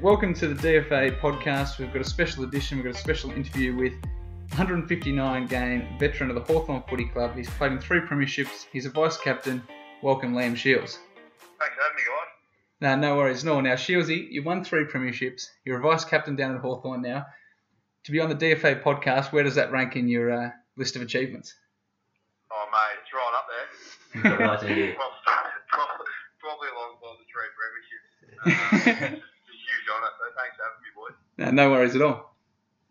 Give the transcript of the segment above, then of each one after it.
welcome to the DFA podcast. We've got a special edition. We've got a special interview with 159 game veteran of the Hawthorn Footy Club. He's played in three premierships. He's a vice captain. Welcome, Liam Shields. Thanks for having me, guys. No, no worries. No, now Shieldsy, you've won three premierships. You're a vice captain down at Hawthorn now. To be on the DFA podcast, where does that rank in your uh, list of achievements? Oh, mate, it's right up there. Right probably, probably alongside the three premierships. Um, it's a huge honour, so thanks for having me, boys. No, no worries at all.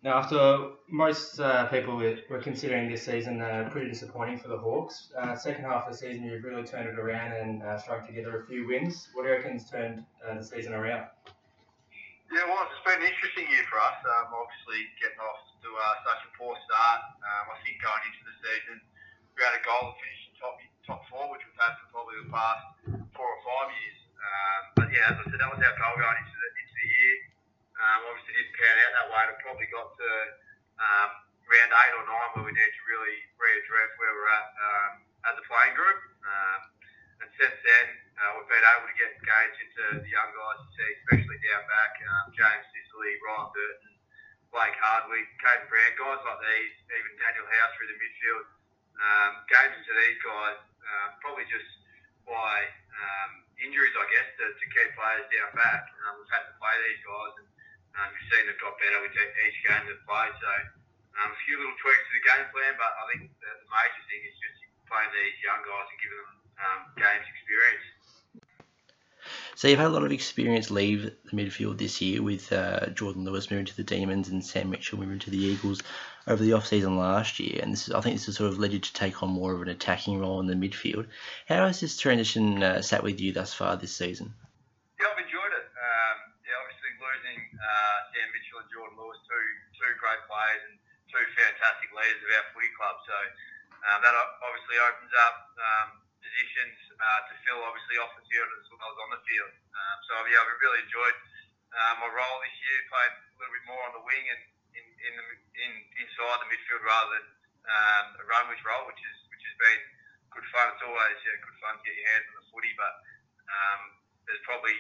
Now, after most uh, people were, were considering this season uh, pretty disappointing for the Hawks, uh, second half of the season you've really turned it around and uh, strung together a few wins. What do you reckon's turned uh, the season around? Yeah, well, it's been an interesting year for us. Um, obviously, getting off to uh, such a poor start. Um, I think going into the season, we had a goal of finishing top top four, which we've had for probably the past four or five years. Um, but yeah, as I said, that was our goal going into obviously, didn't pan out that way. and It probably got to um, round eight or nine where we need to really readdress where we're at um, as a playing group. Um, and since then, uh, we've been able to get engaged into the young guys you see, especially down back. Um, James Sicily, Ryan Burton, Blake Hardwick, Kaiden Brand, guys like these, even Daniel Howe through the midfield. Um, games into these guys, uh, probably just by um, injuries, I guess, to, to key players down back. Um, we've had to play these guys, and um, you've seen they've got better with each game they've played. So um, a few little tweaks to the game plan, but I think the, the major thing is just playing these young guys and giving them um, games experience. So you've had a lot of experience leave the midfield this year with uh, Jordan Lewis moving to the Demons and Sam Mitchell moving to the Eagles over the off-season last year, and this is, I think this has sort of led you to take on more of an attacking role in the midfield. How has this transition uh, sat with you thus far this season? Yeah, I've enjoyed it. Um, yeah, obviously losing uh, Sam Mitchell and Jordan Lewis, two great players and two fantastic leaders of our footy club. So um, that obviously opens up um, positions uh, to fill, obviously off the field as well as on the field. Um, so yeah, I've really enjoyed uh, my role this year, playing a little bit more on the wing and in, in, the, in inside the midfield rather than um, a run-with role, which is which has been good fun. It's always yeah, good fun to get your hands on the footy, but um, there's probably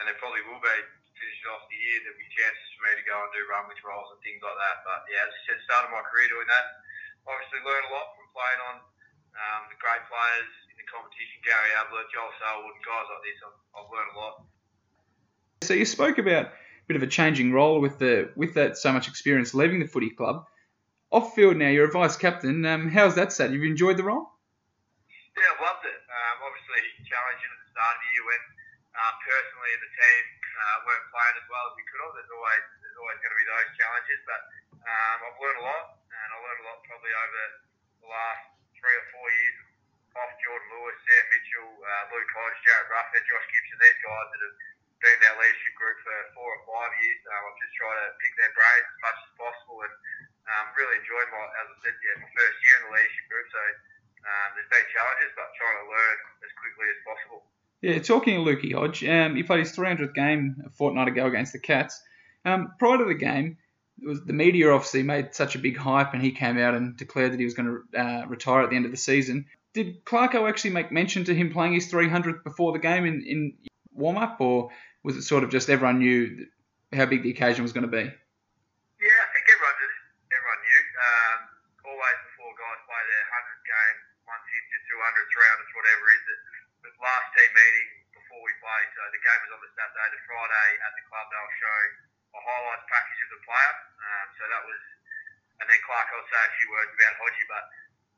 and there probably will be finishing off the year there'll be chances for me to go and do run-with roles and things like that. But yeah, as I said, started my career doing that. Obviously, learned a lot from playing on um, the great players in the competition, Gary Ablett, Joel Selwood, and guys like this. I've, I've learned a lot. So you spoke about a bit of a changing role with the with that so much experience leaving the footy club. Off field now, you're a vice captain. Um, how's that sat? You've enjoyed the role? Yeah, I've loved it. Um, obviously, challenging at the start of the year when uh, personally the team uh, weren't playing as well as we could have. There's always there's always going to be those challenges, but um, I've learned a lot, and I learned a lot probably over the last three or four years off Jordan Lewis, Sam Mitchell, uh, Luke Hodge, Jarryd Roughead, Josh Gibson, these guys that have been in our leadership group for four or five years. Um, I've just tried to pick their brains as much as possible and um, really enjoyed my, as I said, yeah, my first year in the leadership group. So um, there's been challenges, but trying to learn as quickly as possible. Yeah, talking of Lukey Hodge, um, he played his 300th game a fortnight ago against the Cats. Um, prior to the game, it was the media obviously made such a big hype, and he came out and declared that he was going to uh, retire at the end of the season. Did Clarko actually make mention to him playing his 300th before the game in, in warm up, or was it sort of just everyone knew how big the occasion was going to be? Yeah, I think everyone just everyone knew. Um, always before guys play their 100th game, 150, 200, 300, whatever it is, the last team meeting before we play. So the game was on the Saturday, the Friday at the club they'll show a highlights package of the player. Um, so that was, and then Clark I'll say a few words about Hodgie, but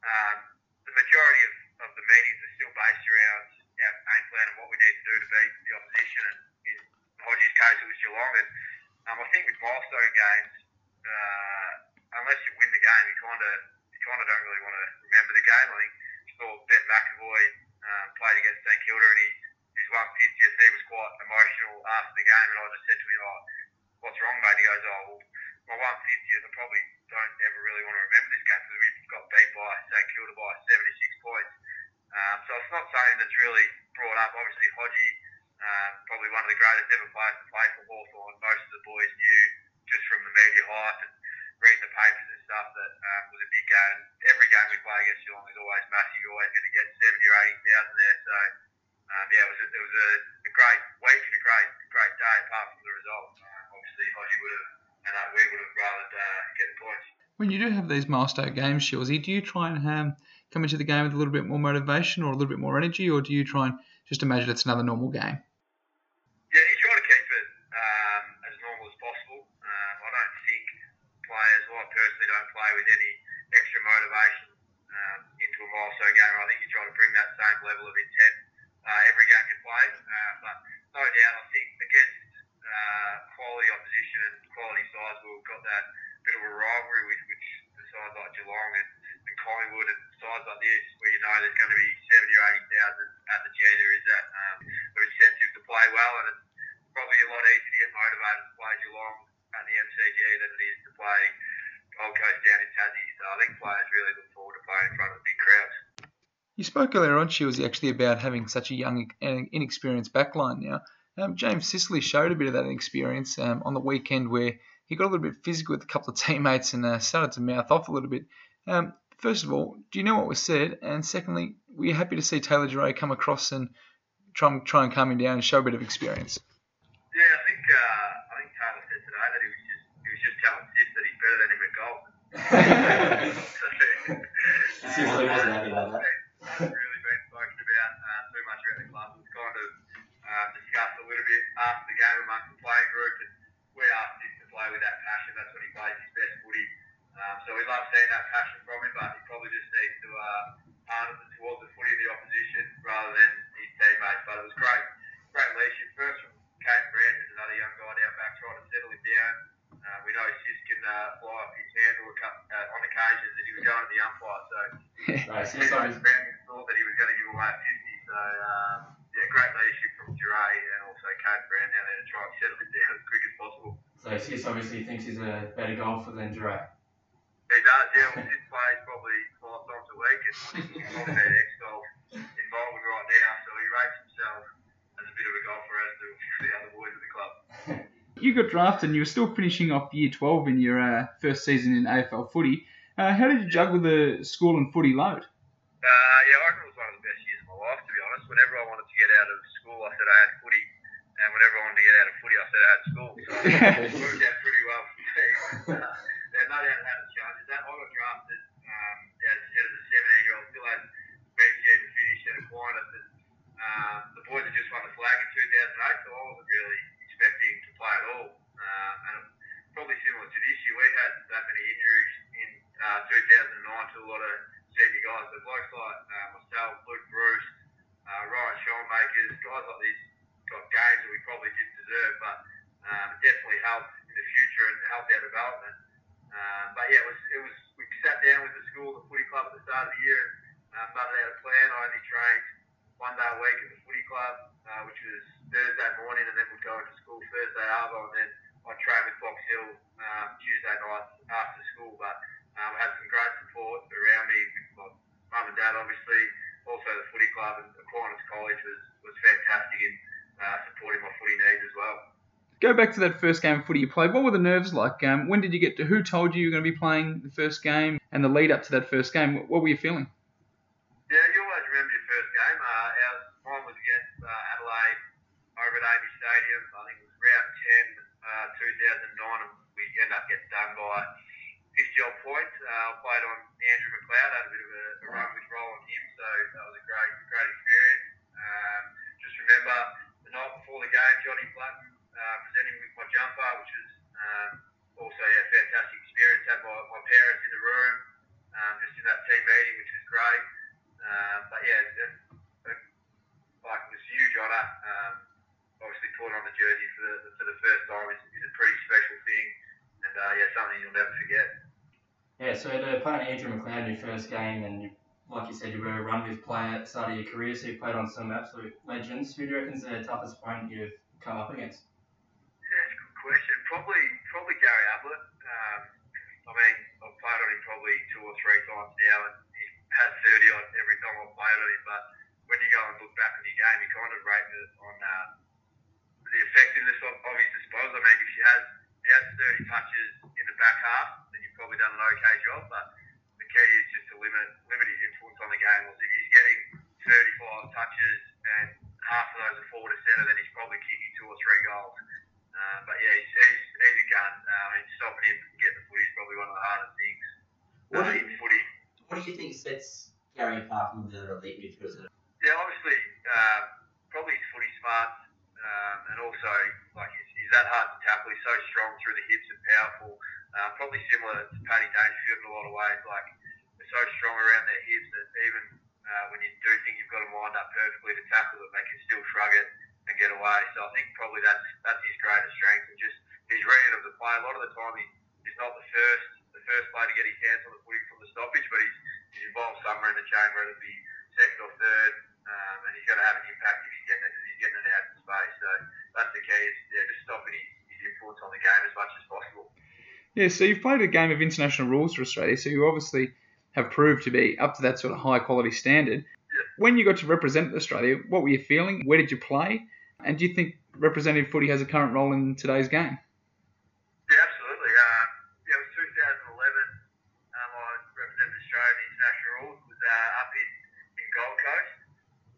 um, the majority of, of the meetings are still based around our game plan and what we need to do to beat the opposition. And in Hodgie's case, it was Geelong. And um, I think with milestone games, uh, unless you win the game, you kind of you kind of don't really want to remember the game. I think saw Ben McEvoy um, played against St Kilda and he his 150th. And he was quite emotional after the game, and I just said to him, "Oh, what's wrong, mate?" He goes, "Oh, well, my 150th. I probably don't ever really want to remember this game because we got beat by St Kilda by 76 points." Um, so it's not something that's really brought up. Obviously, Hodgie, um, probably one of the greatest ever players to play for Hawthorn. Most of the boys knew just from the media hype and reading the papers stuff that um, was a big game. Every game we play against Geelong is always massive. You're always going to get 70 or 80,000 there. So, um, yeah, it was, a, it was a, a great week and a great, great day apart from the result. Um, obviously, Hodgie would have, and uh, we would have rather uh, get the points. When you do have these milestone games, Shieldsy, do you try and um, come into the game with a little bit more motivation or a little bit more energy, or do you try and just imagine it's another normal game? Yeah, you try to keep it um, as normal as possible. Um, I don't think players, well, I personally play with any extra motivation um, into a milestone game. I think you try to bring that same level of intent uh, every game you play. Uh, but no doubt, I think against uh, quality opposition and quality sides, we've got that bit of a rivalry with which the sides like Geelong and, and Collingwood and sides like this, where you know there's going to be 70 or 80,000 at the G, there is that um, incentive to play well, and it's probably a lot easier to get motivated to play Geelong at the MCG than it is to play Gold Coast down in Tassie. So I think players really look forward to playing in front of the big crowds. You spoke earlier on, Shields, actually about having such a young and inexperienced backline now. Um, James Sicily showed a bit of that experience um, on the weekend where he got a little bit physical with a couple of teammates and uh, started to mouth off a little bit. Um, first of all, do you know what was said? And secondly, were you happy to see Taylor Duryea come across and try and, try and calm him down and show a bit of experience? Yeah, I think uh, I think Taylor said today that he was just he was just telling Sis that he's better than him at golf. Sicily wasn't happy about that. Hasn't really been spoken about uh, too much about the club. It was kind of uh, discussed a little bit after the game amongst the playing group, and we asked him to play with that passion. That's when he plays his best footy. Um, seeing that passion from him, but he probably just needs to uh, harness it towards the footy of the opposition rather than his teammates. But it was great, great leadership. First from Kate Brand, who's another young guy down back trying to settle him down. Uh, we know Sis can uh, fly off his handle a cou- uh, on occasions, and he was going to the umpire. So Right, he Sis obviously, thought that he was going to give away a 50. So um, yeah, great leadership from Duryea and also Kate Brand down there to try and settle it down as quick as possible. so Sis obviously thinks he's a better golfer than Duryea. He does, yeah. Well, Sis plays probably times a week, and he's got that X golf involvement right now. So he rates himself as a bit of a golfer as do the other boys at the club. You got drafted and you were still finishing off year 12 in your uh, first season in AFL footy. Uh, how did you juggle the school and footy load? Uh, yeah, I reckon it was one of the best years of my life, to be honest. Whenever I wanted to get out of school, I said I had footy. And whenever I wanted to get out of footy, I said I had school. So it worked out pretty well for me. Uh, no doubt it had its challenges. That, I got drafted, um, as I said, as a 17 year old, still had VCE to finish at Aquinas. Um, the boys had just won the flag in 2008, so I wasn't really expecting to play at all. Um, and probably similar to this year, we had that many injuries in uh, 2009 to a lot of senior guys. So blokes like uh, myself, Luke Bruce, uh, Ryan Schoenmakers, guys like this got games that we probably didn't deserve, but um, definitely helped in the future and helped our development. Um, but yeah, it was, it was, we sat down with the school, the footy club at the start of the year and uh, muddled out a plan. I only trained one day a week at the footy club, uh, which was Thursday morning, and then we'd go into school Thursday arvo, and then I'd train with Box Hill um, Tuesday night after school. But um, I had some great support around me mum and dad, obviously. Also, the footy club and Aquinas College was, was fantastic in uh, supporting my footy needs as well. Go back to that first game of footy you played. What were the nerves like? Um, when did you get to? Who told you you were going to be playing the first game and the lead up to that first game? What were you feeling? Yeah, you always remember your first game. Uh, our, mine was against uh, Adelaide over at AAMI Stadium. I think it was round 10, uh, 2009, and we ended up getting done by 50 odd points. Uh, I played on Andrew McLeod, had a bit of a, a run with roll on him, so that was a great, great experience. Um, just remember the night before the game, Johnny Button uh, presenting with my jumper, which was um, also yeah, a fantastic experience. Had my, my parents in the room, um, just in that team meeting, which was great. Um, but yeah, it, it, like it was a huge honour. Um, obviously, putting on the jersey for the, for the first time is, is a pretty special thing, and uh, yeah, something you'll never forget. Yeah, so to play in your first game, and you, like you said, you were a run with player at the start of your career, so you played on some absolute legends. Who do you reckon's the toughest opponent you've come up against? Yeah, it's a good question. Probably, probably Gary Ablett. Um, I mean, I've played on him probably two or three times now, and he has 30 on every time I've played on him. But when you go and look back on your game, you kind of rate it on uh, the effectiveness of, of his disposal. I mean, if he has if he has 30 touches in the back half, then you've probably done an okay job. But the key is just to limit limit his influence on the game. Well, if he's getting 35 touches and half of those are forward to centre, then he's probably kicking two or three goals. Uh, but yeah, he's, he's, he's a gun. Uh, I mean, stopping him from getting the footy is probably one of the hardest things. What uh, do you, in footy. what do you think sets Gary apart from the other elite midfielders? Yeah, obviously, um, probably his footy smarts, um, and also like he's, he's that hard to tackle. He's so strong through the hips and powerful. Uh, probably similar to Paddy Dangerfield in a lot of ways. Like they're so strong around their hips that even uh, when you do think you've got them lined up perfectly to tackle them, they can still shrug it and get away. So I think probably that's that's his greatest strength. And just his reading of the play. A lot of the time he, he's not the first the first player to get his hands on the footy from the stoppage, but he's, he's involved somewhere in the chain, whether it be second or third, um, and he's going to have an impact if he's getting it, if he's getting it out in space. So that's the key. Is yeah, just stopping his, his influence on the game as much as possible. Yeah, so you've played a game of international rules for Australia, so you obviously have proved to be up to that sort of high quality standard. When you got to represent Australia, what were you feeling? Where did you play? And do you think representative footy has a current role in today's game? Yeah, absolutely. Um, yeah, it was 2011. Um, I represented Australia in international rules. It was uh, up in, in Gold Coast.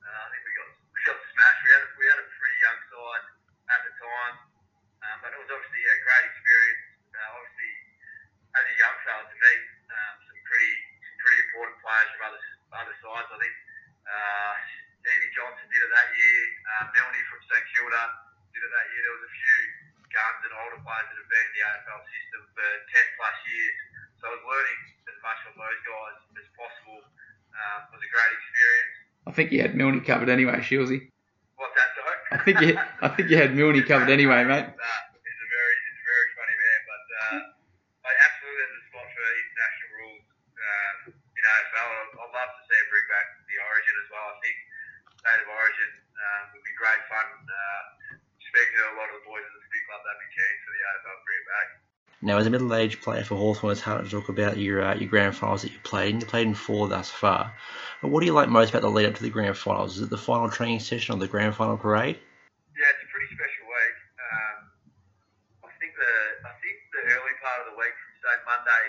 Uh, I think we got we got smashed. We had a, we had a pretty young side at the time, um, but it was obviously yeah, a great experience. Uh, obviously, as a young fella to meet um, some pretty some pretty important players from other other sides. I think uh, Stevie Johnson did it that year. Uh, Milne from St Kilda did it that year. There was a few guns and older players that have been in the AFL system for 10 plus years. So I was learning as much from those guys as possible. Um, was a great experience. I think you had Milne covered anyway, Shieldsy. What's that, sorry? I think you, I think you had Milne covered anyway, mate. Nah, he's a very, he's a very funny man. But uh, I absolutely there's a spot for international rules um, in AFL. I'd, I'd love to see him bring back the Origin as well. I think state of Origin um, would be great fun. Uh, speaking to a lot of the boys at the footy club, they'd be keen for the AFL to bring it back. Now, as a middle-aged player for Hawthorn, it's hard to talk about your uh, your grand finals that you played. And you played in four thus far. But what do you like most about the lead up to the grand finals? Is it the final training session or the grand final parade? Yeah, it's a pretty special week. Um, I think the I think the early part of the week, from say Monday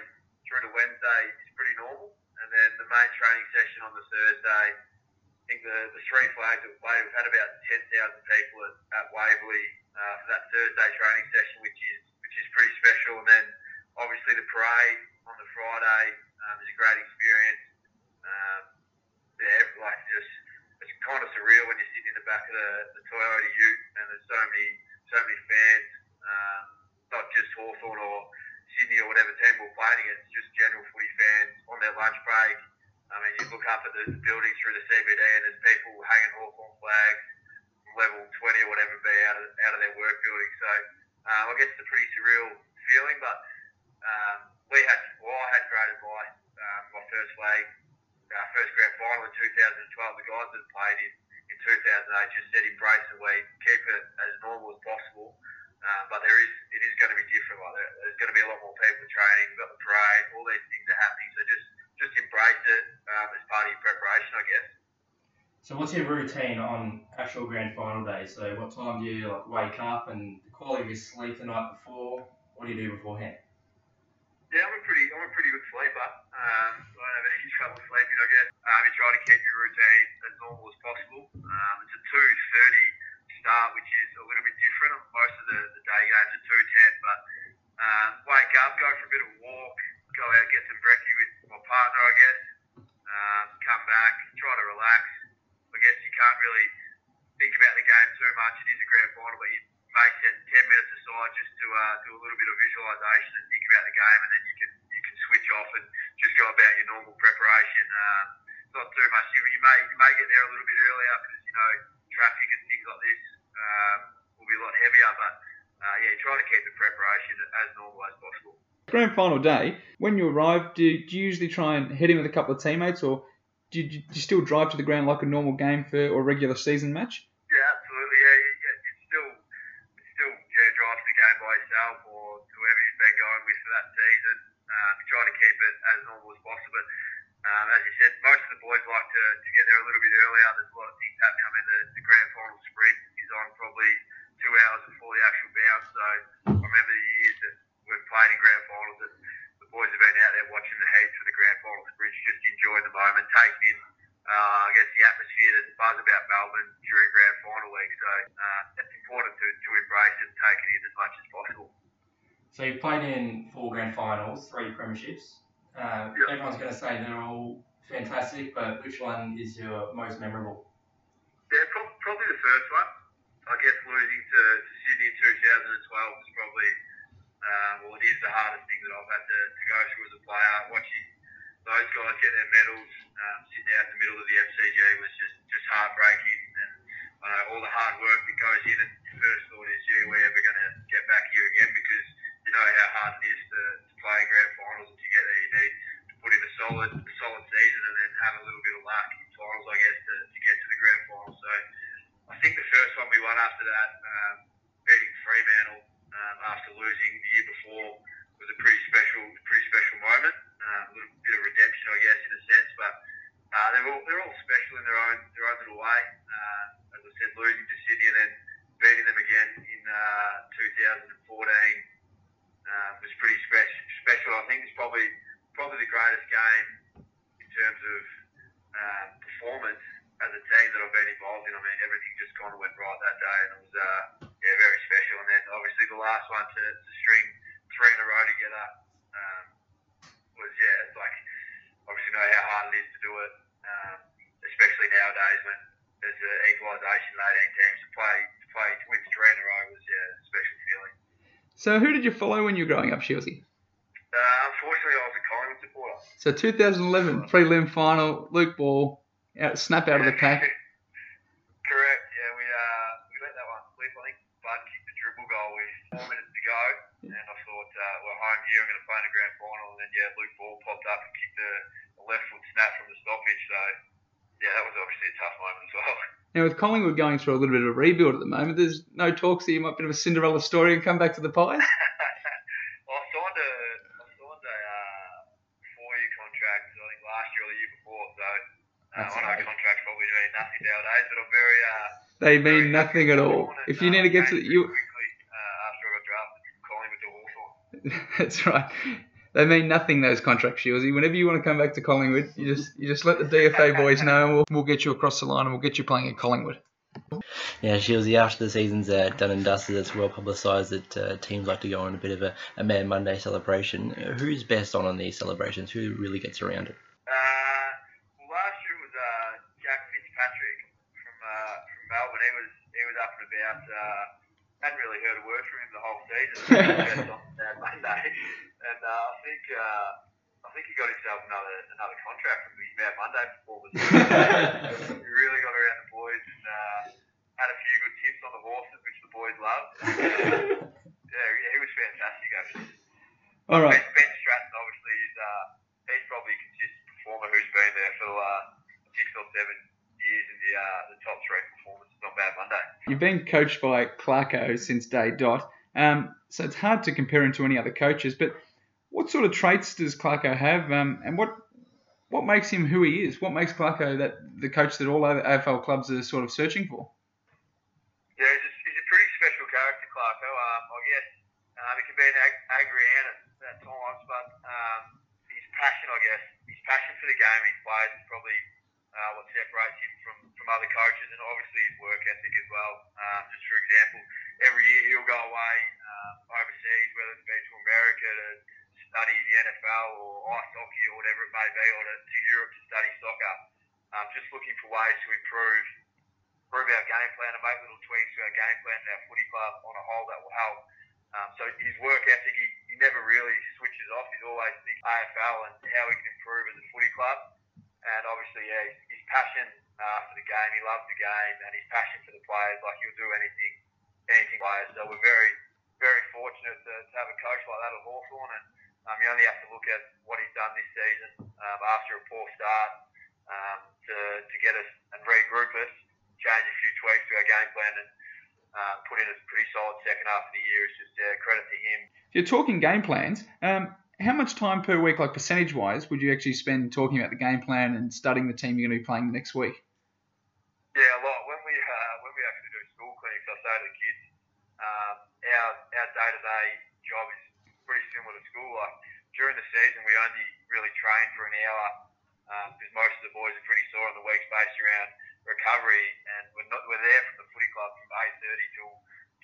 through to Wednesday, is pretty normal, and then the main training session on the Thursday. I think the, the three flags that we played, we've had about ten thousand people at, at Waverley uh, for that Thursday training session, which is pretty special. And then obviously the parade on the Friday um, is a great experience. Um, yeah, like just it's kind of surreal when you're sitting in the back of the, the Toyota Ute and there's so many so many fans, um, not just Hawthorn or Sydney or whatever team we're playing against, just general footy fans on their lunch break. I mean, you look up at the, buildings through the CBD and there's people hanging Hawthorn flags level 20 or whatever be out of, out of their work building. So um, I guess it's a pretty surreal feeling, but um, we had, well, I had great advice. Um, my first flag, our first grand final in 2012, the guys that played in, in 2008 just said embrace the week, keep it as normal as possible. Um, but there is, it is going to be different. Like there, there's going to be a lot more people training. Got the parade, all these things are happening. So just, just embrace it um, as part of your preparation, I guess. So what's your routine on actual grand final day? So what time do you like wake up and of your sleep the night before? What do you do beforehand? Yeah, I'm a pretty, I'm a pretty good sleeper. Um, I don't have any trouble sleeping, I guess. Um, you try to keep your routine as normal as possible. Um, it's a 2.30 start, which is a little bit different. Most of the, the day games are 2.10, but um, wake up, go for a bit of a walk, go out, get some brekkie with my partner, I guess. Um, come back, try to relax. I guess you can't really think about the game too much. It is a grand final, but you may set 10 minutes aside just to uh, do a little bit of visualisation and think about the game, and then you can you can switch off and just go about your normal preparation. Um, not too much. You, you may you may get there a little bit earlier because you know traffic and things like this um, will be a lot heavier, but uh, yeah, try to keep the preparation as normal as possible. Grand final day, when you arrive, do you, do you usually try and head in with a couple of teammates, or do you, do you still drive to the ground like a normal game for or regular season match? Yeah, absolutely. Yeah, you, you, you still, you still yeah, drive to the game by yourself or whoever you've been going with for that season. Um, you try to keep it as normal as possible. But um, as you said, most of the boys like to, to get there a little bit earlier. There's a lot of things happening. I mean, the, the grand final sprint is on probably two hours before the actual bounce. So I remember the years that we've played in grand finals that the boys have been out there watching the heats for the grand final sprints, just enjoying the moment, taking in uh, I guess the atmosphere, there's buzz about Melbourne during grand final week, so uh, it's important to, to embrace it and take it in as much as possible. So you've played in four grand finals, three premierships. Uh, everyone's going to say they're all fantastic, but which one is your most memorable? Yeah, pro- probably the first one. I guess losing to, to Sydney in 2012 was probably, uh, well, it is the hardest thing that I've had to, to go through as a player. Watching those guys get their medals, um, sitting out in the middle of the MCG was just, just heartbreaking. And I know all the hard work that goes in, and your first thought is, yeah, we're ever going to get back here again because you know how hard it is to, to play in grand finals and to get there. You need to put in a solid, a solid season and then have a little bit of luck in finals, I guess, to, to get to the grand final. So I think the first one we won after that, um, beating Fremantle um, after losing the year before, was a pretty special, pretty special moment. Um, a little bit of redemption, I guess, in a sense, but uh, they're all they're all special in their own their own little way. Uh, as I said, losing to Sydney and then beating them again in uh, 2014 um, was pretty special. Special, I think, it's probably probably the greatest game in terms of um, performance as a team that I've been involved in. I mean, everything just kind of went and it was uh, yeah very special. And then obviously the last one to, to string three in a row together um, was yeah, it's like obviously know how hard it is to do it, um, especially nowadays when there's an equalisation late 18 teams to play to play to win three in a row was yeah a special feeling. So who did you follow when you were growing up, Shieldsy? Uh, unfortunately, I was a Collingwood supporter. So 2011 prelim final, Luke Ball, out, snap out of the pack. Correct. Yeah, we uh we let that one slip. I think Bud kicked the dribble goal with four minutes to go, and I thought, uh, well, home here, I'm going to play in the grand final, and then yeah, Luke Ball popped up and kicked a, a left foot snap from the stoppage. So yeah, that was obviously a tough moment as well. Now with Collingwood going through a little bit of a rebuild at the moment, there's no talks that you might be a bit of a Cinderella story and come back to the Pies. well, I signed a I signed a uh, four year contract. I think last year or the year before. So uh, That's know right. contracts probably mean nothing nowadays, but I'm very uh. They mean very nothing at all. one, If and, you need uh, to get to changed you, quickly uh, after I got drafted from Collingwood to Hawthorn. that's right. They mean nothing those contracts, Shieldsy. Whenever you want to come back to Collingwood, you just you just let the DFA boys know, and we'll, we'll get you across the line, and we'll get you playing at Collingwood. Yeah, Shieldsy, after the season's uh, done and dusted, it's well publicised that uh, teams like to go on a bit of a, a Mad Monday celebration. Uh, Who's best on on these celebrations? Who really gets around it? Uh, well, last year was uh, Jack Fitzpatrick from uh, from Melbourne. He was he was up and about. Hadn't really heard a word from him the whole season. Just on Monday, and uh, I think uh, I think he got himself another another contract from his Mad Monday performance. he really got around the boys and uh, had a few good tips on the horses, which the boys loved. Yeah, yeah, he was fantastic actually. All right. Ben, ben Stratton, obviously, is uh, he's probably a consistent performer who's been there for six or seven the uh, the top three performances on Bad Monday. You've been coached by Clarko since day dot, um, so it's hard to compare him to any other coaches. But what sort of traits does Clarko have, um, and what what makes him who he is? What makes Clarko that the coach that all other AFL clubs are sort of searching for? Yeah, he's a, he's a pretty special character, Clarko. Um, I guess um, he can be an ag- agrian at, at times, but um, his passion, I guess, his passion for the game he plays is probably uh, what separates him from, from other coaches, and obviously his work ethic as well. Um, just for example, every year he'll go away um, overseas, whether it's been to America to study the NFL or ice hockey or whatever it may be, or to, to Europe to study soccer. Um, just looking for ways to improve improve our game plan and make little tweaks to our game plan and our footy club on a whole that will help. Um, so his work ethic, he, he never really switches off. He's always thinking AFL and how he can improve as a footy club. And obviously, yeah, his passion uh, for the game, he loves the game, and his passion for the players, like he'll do anything, anything players. So we're very, very fortunate to, to have a coach like that at Hawthorn, and um, you only have to look at what he's done this season um, after a poor start um, to, to get us and regroup us, change a few tweaks to our game plan, and uh, put in a pretty solid second half of the year. It's just uh, credit to him. You're talking game plans, um, how much time per week, like percentage wise, would you actually spend talking about the game plan and studying the team you're going to be playing the next week? Yeah, a lot. When we uh, when we actually do school clinics, I say to the kids, um, our our day to day job is pretty similar to school. Like during the season, we only really train for an hour because most of the boys are pretty sore on the week's based around recovery, and we're not we're there from the footy club from eight thirty till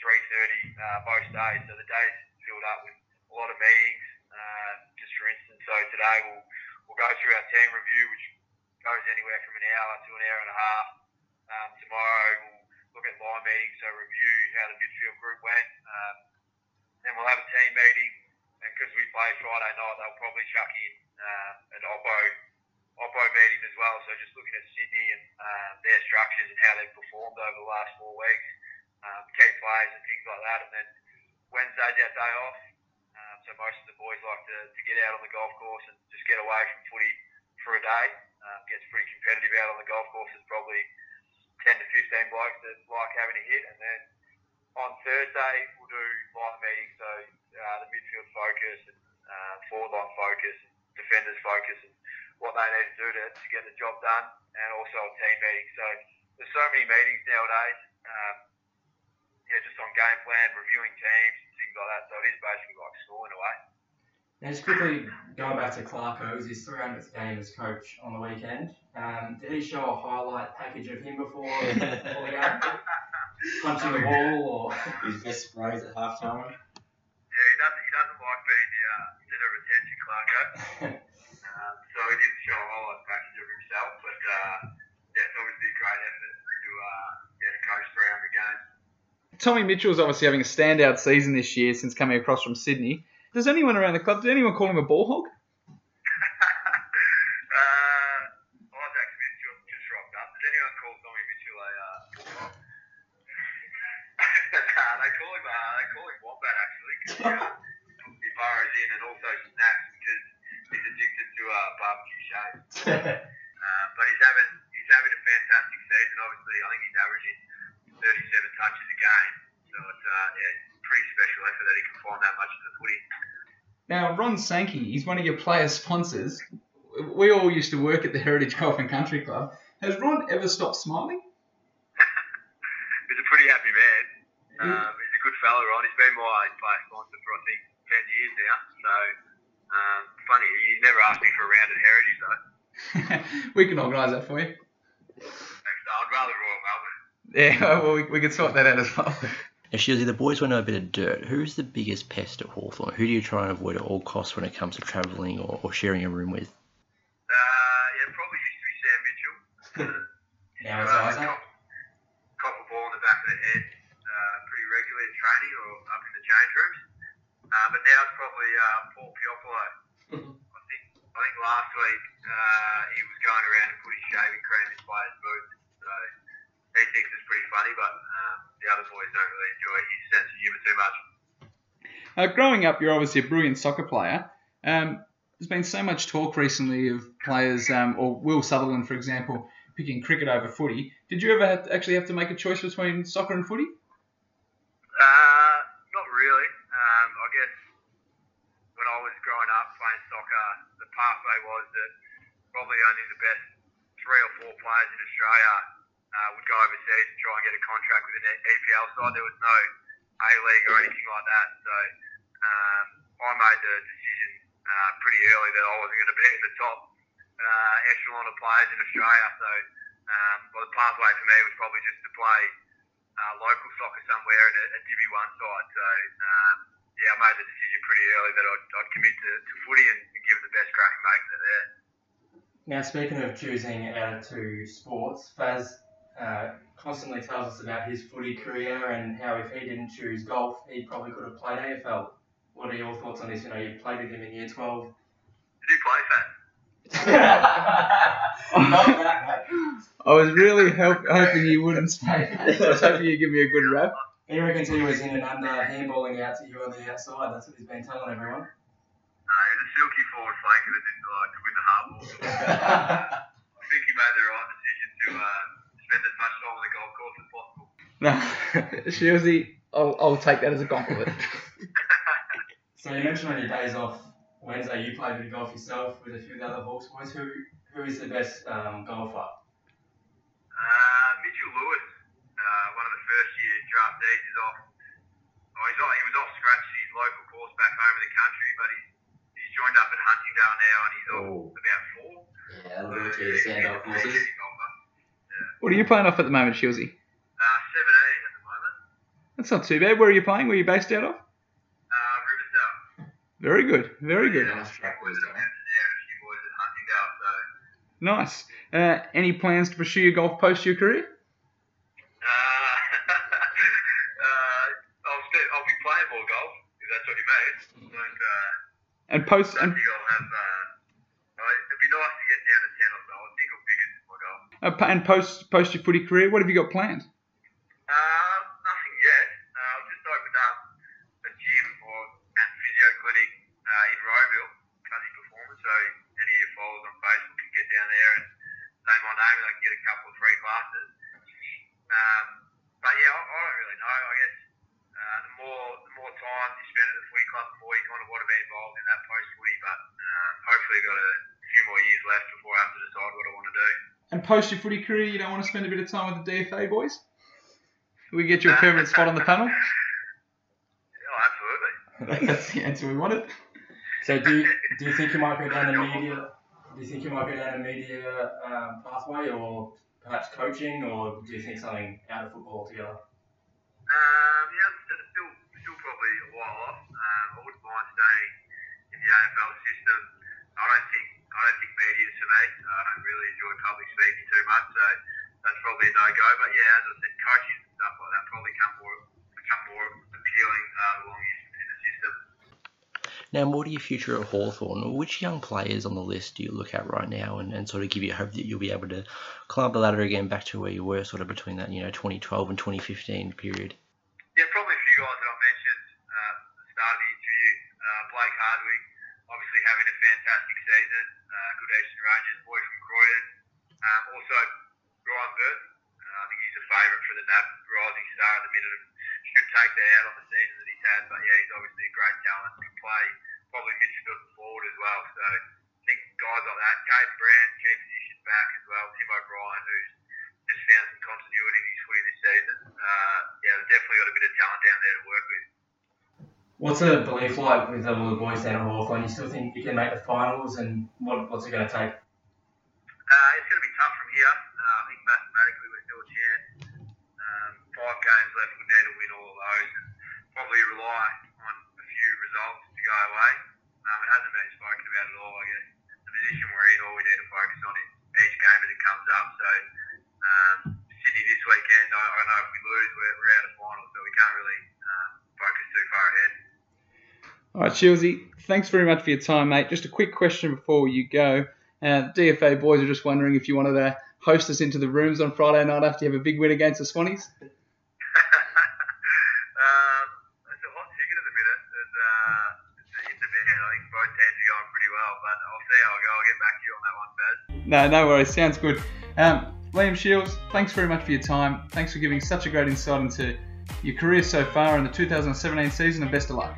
three thirty uh, most days. So the day's filled up with a lot of meetings, uh, just for instance. So today we'll we'll go through our team review, which goes anywhere from an hour to an hour and a half. Um, tomorrow we'll look at line meetings, so review how the midfield group went. Um, then we'll have a team meeting, and because we play Friday night, they'll probably chuck in uh, an Oppo Oppo meeting as well. So just looking at Sydney and uh, their structures and how they've performed over the last four weeks, um, key players and things like that. And then Wednesday's our day off. So most of the boys like to, to get out on the golf course and just get away from footy for a day. Um, gets pretty competitive out on the golf course. There's probably 10 to 15 blokes that like having a hit. And then on Thursday, we'll do line meetings. So uh, the midfield focus and uh, forward line focus, defenders focus, and what they need to do to, to get the job done, and also a team meeting. So there's so many meetings nowadays. Um, yeah, just on game plan, reviewing teams, things like that. So it is basically like school in a way. Now, just quickly going back to Clark it was his 300th game as coach on the weekend. Um, did he show a highlight package of him before, before the game? Punching the ball or. His best sprays at halftime. Yeah, he doesn't, he doesn't like being the uh, centre of attention, Clarko. um, so he didn't show a whole lot of package of himself, but uh, yeah, it's obviously a great effort to uh, yeah, to coach 300 games. Tommy Mitchell's obviously having a standout season this year since coming across from Sydney. Does anyone around the club, did anyone call him a ball hog? uh, Isaac Smith just, just rocked up. Does anyone call Tommy Mitchell a uh, bulldog? nah, they call him uh, they call him wombat actually. 'cause he, uh, he burrows in and also snacks because he's addicted to uh, barbecue shakes. Uh, but he's having he's having a fantastic season. Obviously, I think he's averaging 37 touches a game. So it's uh, yeah, pretty special effort that he can find that much of the footy. Now, Ron He's one of your player sponsors. We all used to work at the Heritage Golf and Country Club. Has Ron ever stopped smiling? he's a pretty happy man. Um, he's a good fella, Ron. He's been my player sponsor for I think 10 years now. So um, funny, he's never asked me for a round at Heritage though. we can organise that for you. I'd rather Royal Melbourne. Yeah, well, we, we can sort that out as well. Now, Shieldsy, the boys want to know a bit of dirt. Who's the biggest pest at Hawthorn? Who do you try and avoid at all costs when it comes to travelling or, or sharing a room with? Uh, yeah, probably used to be Sam Mitchell. Now it's Uh, Isaac. cop- Cop a ball in the back of the head uh, pretty regularly in training or up in the change rooms. Uh, but now it's probably uh, Paul Puopolo. I think I think last week uh, he was going around and putting shaving cream in players' boots. So he thinks it's pretty funny, but um, the other boys don't really enjoy his sense of humour too much. Uh, growing up, you're obviously a brilliant soccer player. Um, there's been so much talk recently of players, um, or Will Sutherland, for example, picking cricket over footy. Did you ever have to actually have to make a choice between soccer and footy? Uh, not really. Um, I guess when I was growing up playing soccer, the pathway was that probably only the best three or four players in Australia uh, would go overseas and try and get a contract with an EPL side. There was no A League or anything like that. So um, I made the decision uh, pretty early that I wasn't going to be in the top uh, echelon of players in Australia. So um, well, the pathway for me was probably just to play uh, local soccer somewhere in a, a Divi 1 side. So, um, yeah, I made the decision pretty early that I'd, I'd commit to, to footy and, and give it the best crack and make it there. Now, speaking of choosing out of two sports, Faz uh, constantly tells us about his footy career and how if he didn't choose golf, he probably could have played AFL. What are your thoughts on this? You know, you played with him in year 12. Did you play, Fat? Not that, mate. I was really help, hoping you wouldn't say. that. I was hoping you'd give me a good rap. He reckons he was in and under handballing out to you on the outside. That's what he's been telling everyone. No, he was a silky forward flanker that didn't like to win the hard ball. I think he made the right decision to uh, spend as much time on the golf course as possible. No, Shieldsy, I'll, I'll take that as a compliment. So you mentioned on your days off Wednesday you played with golf yourself with a few of the other Hawks boys. Who who is the best um, golfer? Uh, Mitchell Lewis, uh, one of the first year draftees, is off. Oh, he's off, he was off scratch his local course back home in the country, but he's, he's joined up at Huntingdale now and he's off Oh. about four. Yeah, that'll do it to Uh, your he's- stand-up he's a courses. pretty golfer. What are you playing off at the moment, Shieldsy? Uh, 17 at the moment. That's not too bad. Where are you playing? Where are you based out of? Uh, Riversdale. Very good. Very good. Nice track boys, don't Yeah, a few boys at so. Nice. Uh, any plans to pursue your golf post your career? Uh, uh, I'll, be playing more golf, if that's what you mean. Uh, And post I and I'll have, uh, I- it'd be nice to get down to 10 or so. I think I'll figure my golf. uh, po- and post post your footy career. What have you got planned? Uh, nothing yet. Uh, I've just opened up a gym or and physio clinic uh, in Rowville, Cuzzy Performance. So any of your followers on Facebook can get down there and say my name, and I can get a couple of free classes. Um, but yeah, I, I don't really know. I guess uh, the more the more time you spend at the footy club, the more you kind of want to be involved in that post footy. But um, hopefully, got a few more years left before I have to decide what I want to do. And post your footy career, you don't want to spend a bit of time with the DFA boys? We get you a permanent spot on the panel. Oh, absolutely. That's the answer we wanted. So do you, do you think you might go down the media? Do you think you might go down a media um, pathway, or perhaps coaching, or do you think something out of football altogether? Um, yeah, as I said, it's still, still probably a while off. Um, I wouldn't mind staying in the AFL system. I don't think I don't think media is for me. Uh, I don't really enjoy public speaking too much, so that's probably a no go. But yeah, as I said, coaching and stuff like that probably come more become more appealing uh, the longer you're in the system. Now, more to your future at Hawthorn, which young players on the list do you look at right now and, and sort of give you hope that you'll be able to climb the ladder again back to where you were sort of between that, you know, 2012 and 2015 period? Yeah, probably a few guys that I mentioned uh, at the start of the interview. Uh, Blake Hardwick, obviously having a fantastic season. Good Rangers boy from Croydon. Um, also, Ryan Burton. Uh, I think he's a favourite for the NAB Rising Star at the minute. Should take that out on the season that he's had, but yeah, he's obviously a great talent. Can play probably midfield and forward as well. So I think guys like that. Kaiden Brand, key position back as well. Tim O'Brien, who's just found some continuity in his footy this season. Uh, yeah, definitely got a bit of talent down there to work with. What's the belief like with all the boys down at Hawthorn? You still think you can make the finals, and what, what's it going to take? Uh, it's going to be tough from here. Uh, I think mathematically we're still a chance. Um, five games left, we need to win all of those. And probably rely on a few results to go away. Um, it hasn't been spoken about at all, I guess. The position we're in, all we need to focus on is each game as it comes up. So um, Sydney this weekend, I, I know if we lose, we're, we're out of final, so we can't really um, focus too far ahead. All right, Shieldsy, thanks very much for your time, mate. Just a quick question before you go. Uh, DFA boys are just wondering if you wanted to host us into the rooms on Friday night after you have a big win against the Swannies. um, it's a hot ticket at the minute. It's, uh, it's in. I think both teams are going pretty well, but I'll see how I go. I'll get back to you on that one, Baz. No, no worries. Sounds good. Um, Liam Shields, thanks very much for your time. Thanks for giving such a great insight into your career so far in the 2017 season, and best of luck.